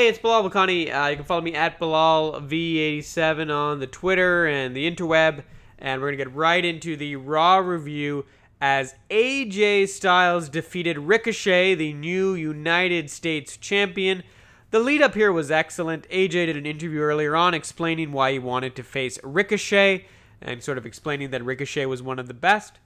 Hey, it's Bilal Bakani. Uh, you can follow me at BilalV87 on the Twitter and the interweb. And we're going to get right into the Raw review as AJ Styles defeated Ricochet, the new United States champion. The lead up here was excellent. AJ did an interview earlier on explaining why he wanted to face Ricochet and sort of explaining that Ricochet was one of the best.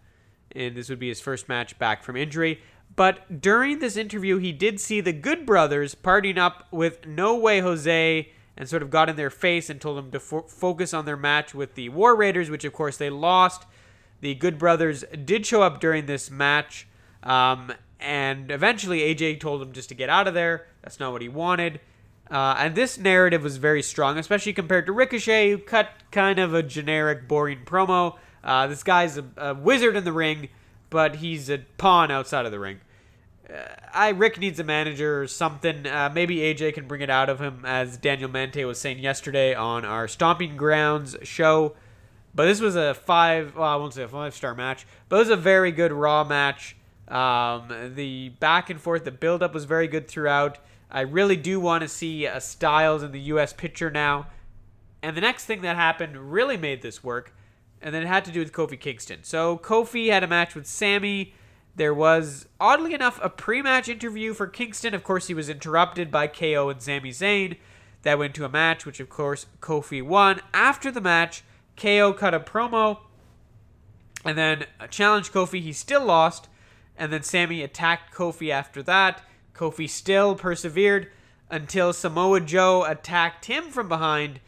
And this would be his first match back from injury. But during this interview, he did see the Good Brothers partying up with No Way Jose and sort of got in their face and told them to fo- focus on their match with the War Raiders, which of course they lost. The Good Brothers did show up during this match, um, and eventually AJ told him just to get out of there. That's not what he wanted. Uh, and this narrative was very strong, especially compared to Ricochet, who cut kind of a generic, boring promo. Uh, this guy's a, a wizard in the ring, but he's a pawn outside of the ring. Uh, I Rick needs a manager or something. Uh, maybe AJ can bring it out of him, as Daniel Mante was saying yesterday on our Stomping Grounds show. But this was a five. Well, I won't say a five star match, but it was a very good Raw match. Um, the back and forth, the build up was very good throughout. I really do want to see a Styles in the U.S. picture now. And the next thing that happened really made this work, and then it had to do with Kofi Kingston. So Kofi had a match with Sami. There was, oddly enough, a pre match interview for Kingston. Of course, he was interrupted by KO and Sami Zayn. That went to a match, which, of course, Kofi won. After the match, KO cut a promo and then challenged Kofi. He still lost. And then Sami attacked Kofi after that. Kofi still persevered until Samoa Joe attacked him from behind.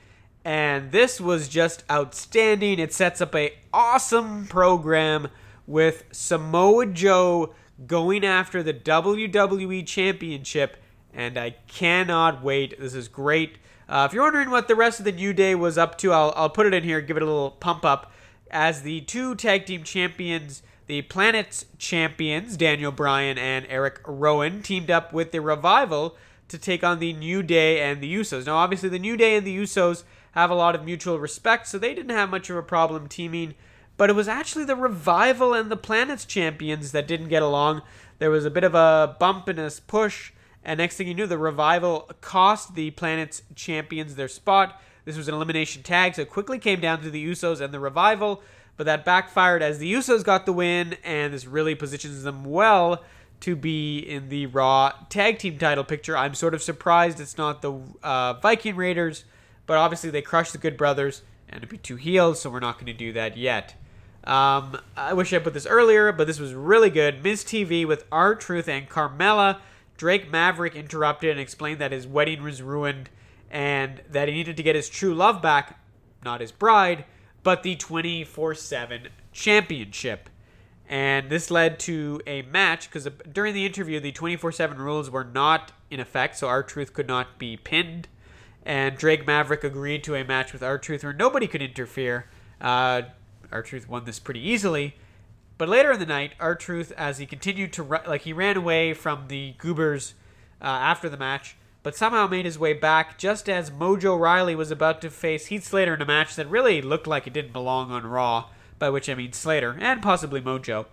And this was just outstanding. It sets up a awesome program with Samoa Joe going after the WWE Championship, and I cannot wait. This is great. Uh, if you're wondering what the rest of the New Day was up to, I'll, I'll put it in here, give it a little pump up. As the two tag team champions, the Planet's champions, Daniel Bryan and Eric Rowan, teamed up with the Revival to take on the New Day and the Usos. Now, obviously, the New Day and the Usos have a lot of mutual respect, so they didn't have much of a problem teaming but it was actually the Revival and the Planets champions that didn't get along. There was a bit of a bump and a push, and next thing you knew, the Revival cost the Planets champions their spot. This was an elimination tag, so it quickly came down to the Usos and the Revival, but that backfired as the Usos got the win, and this really positions them well to be in the Raw tag team title picture. I'm sort of surprised it's not the uh, Viking Raiders, but obviously they crushed the Good Brothers, and it'd be two heels, so we're not going to do that yet. Um, I wish I put this earlier, but this was really good. Miz TV with R-Truth and Carmella. Drake Maverick interrupted and explained that his wedding was ruined and that he needed to get his true love back, not his bride, but the 24 7 championship. And this led to a match because during the interview, the 24 7 rules were not in effect, so R-Truth could not be pinned. And Drake Maverick agreed to a match with R-Truth where nobody could interfere. Uh, R-Truth won this pretty easily. But later in the night, R-Truth, as he continued to like he ran away from the Goobers uh, after the match, but somehow made his way back just as Mojo Rawley was about to face Heath Slater in a match that really looked like it didn't belong on Raw. By which I mean Slater and possibly Mojo.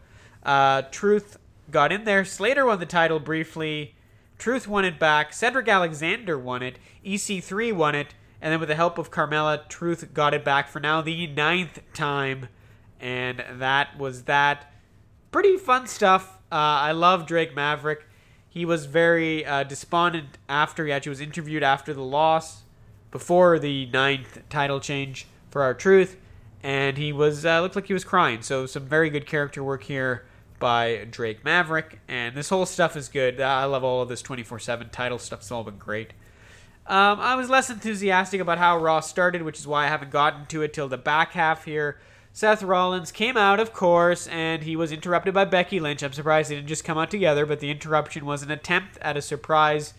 Uh, Truth got in there. Slater won the title briefly. Truth won it back. Cedric Alexander won it. EC3 won it. And then with the help of Carmella, Truth got it back for now the ninth time. And that was that. Pretty fun stuff. Uh, I love Drake Maverick. He was very uh, despondent after he actually was interviewed after the loss, before the ninth title change for R-Truth. and he was uh, looked like he was crying. So some very good character work here by Drake Maverick, and this whole stuff is good. I love all of this 24/7 title stuff. It's all been great. Um, I was less enthusiastic about how Raw started, which is why I haven't gotten to it till the back half here. Seth Rollins came out, of course, and he was interrupted by Becky Lynch. I'm surprised they didn't just come out together, but the interruption was an attempt at a surprise.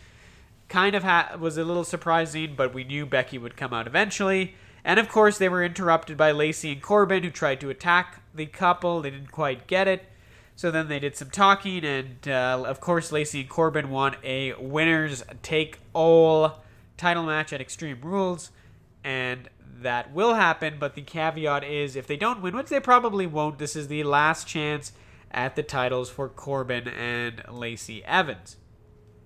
Kind of ha- was a little surprising, but we knew Becky would come out eventually. And of course, they were interrupted by Lacey and Corbin, who tried to attack the couple. They didn't quite get it. So then they did some talking, and uh, of course, Lacey and Corbin won a winners take all title match at Extreme Rules, and that will happen. But the caveat is if they don't win, which they probably won't, this is the last chance at the titles for Corbin and Lacey Evans.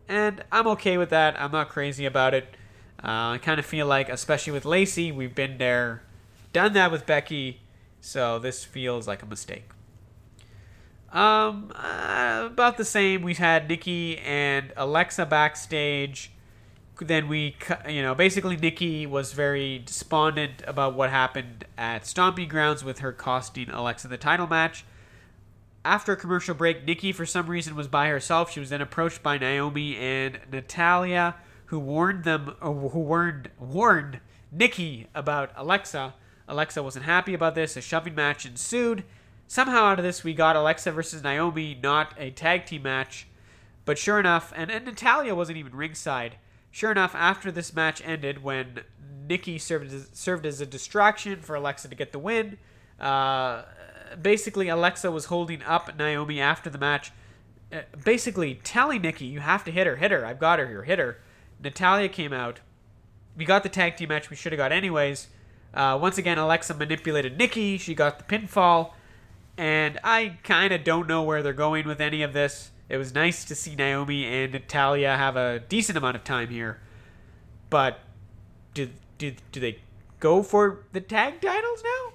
and I'm okay with that. I'm not crazy about it. Uh, I kind of feel like, especially with Lacey, we've been there, done that with Becky, so this feels like a mistake. Um, uh, about the same. We've had Nikki and Alexa backstage. Then we, you know, basically Nikki was very despondent about what happened at Stomping Grounds with her costing Alexa the title match. After a commercial break, Nikki, for some reason, was by herself. She was then approached by Naomi and Natalya, who warned them, who warned warned Nikki about Alexa. Alexa wasn't happy about this. A shoving match ensued. Somehow, out of this, we got Alexa versus Naomi, not a tag team match. But sure enough, and, and Natalya wasn't even ringside. Sure enough, after this match ended, when Nikki served as, served as a distraction for Alexa to get the win, uh, basically Alexa was holding up Naomi after the match, uh, basically telling Nikki, "You have to hit her, hit her. I've got her here, hit her." Natalya came out. We got the tag team match we should have got anyways. Uh, once again, Alexa manipulated Nikki. She got the pinfall, and I kind of don't know where they're going with any of this. It was nice to see Naomi and Natalya have a decent amount of time here, but do do do they go for the tag titles now?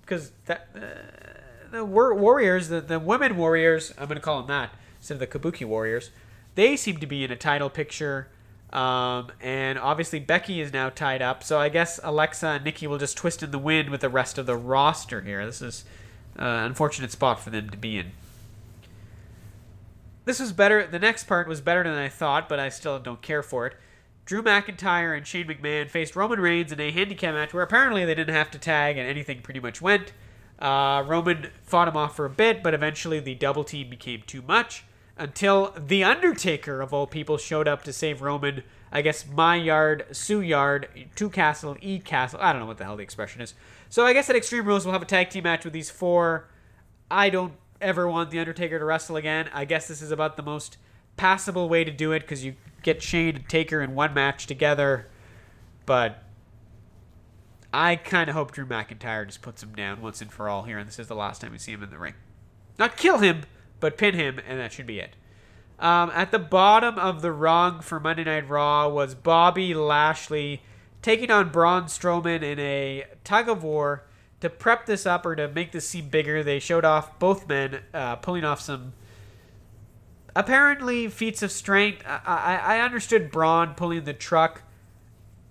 Because that. Uh, the Warriors, the, the women Warriors, I'm to call them that instead of the Kabuki Warriors, they seem to be in a title picture. Um, and obviously Becky is now tied up, so I guess Alexa and Nikki will just twist in the wind with the rest of the roster here. This is an unfortunate spot for them to be in. This was better. The next part was better than I thought, but I still don't care for it. Drew McIntyre and Shane McMahon faced Roman Reigns in a handicap match where apparently they didn't have to tag and anything pretty much went. Uh, Roman fought him off for a bit, but eventually the double team became too much until The Undertaker, of all people, showed up to save Roman. I guess my yard, Sue yard, two castle, E castle. I don't know what the hell the expression is. So I guess at Extreme Rules we'll have a tag team match with these four. I don't ever want The Undertaker to wrestle again. I guess this is about the most passable way to do it because you get Shane and Taker in one match together. But I kind of hope Drew McIntyre just puts him down once and for all here, and this is the last time we see him in the ring. Not kill him, but pin him, and that should be it. Um, at the bottom of the rung for Monday Night Raw was Bobby Lashley taking on Braun Strowman in a tug of war. To prep this up or to make this seem bigger, they showed off both men uh, pulling off some apparently feats of strength. I, I, I understood Braun pulling the truck.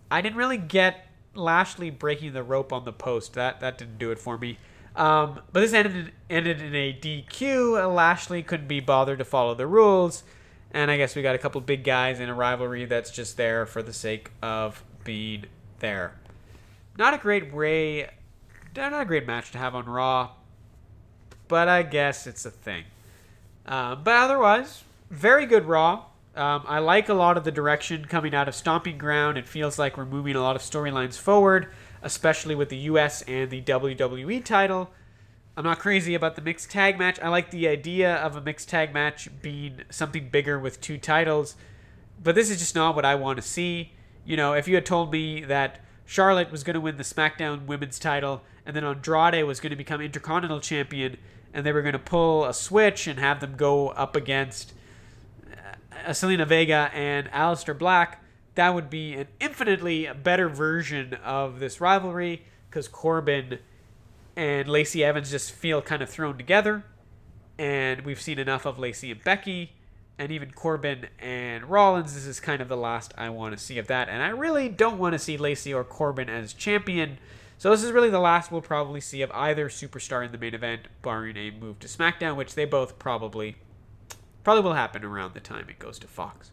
I didn't really get Lashley breaking the rope on the post. That that didn't do it for me. Um, but this ended ended in a DQ. Lashley couldn't be bothered to follow the rules, and I guess we got a couple big guys in a rivalry that's just there for the sake of being there. Not a great way, not a great match to have on Raw, but I guess it's a thing. Uh, but otherwise, very good Raw. Um, I like a lot of the direction coming out of Stomping Ground. It feels like we're moving a lot of storylines forward, especially with the US and the WWE title. I'm not crazy about the mixed tag match. I like the idea of a mixed tag match being something bigger with two titles, but this is just not what I want to see. You know, if you had told me that Charlotte was going to win the SmackDown women's title and then Andrade was going to become Intercontinental Champion and they were going to pull a switch and have them go up against uh, Zelina Vega and Aleister Black, that would be an infinitely better version of this rivalry because Corbin and Lacey Evans just feel kind of thrown together. And we've seen enough of Lacey and Becky, and even Corbin and Rollins. This is kind of the last I want to see of that. And I really don't want to see Lacey or Corbin as champion. So this is really the last we'll probably see of either superstar in the main event, barring a move to SmackDown, which they both probably Probably will happen around the time it goes to Fox.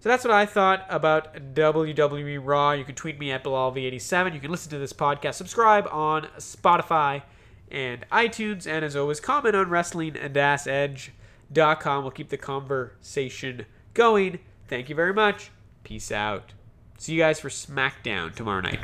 So that's what I thought about WWE Raw. You can tweet me at BilalV87. You can listen to this podcast, subscribe on Spotify and iTunes, and as always, comment on wrestling-edge.com. We'll keep the conversation going. Thank you very much. Peace out. See you guys for SmackDown tomorrow night.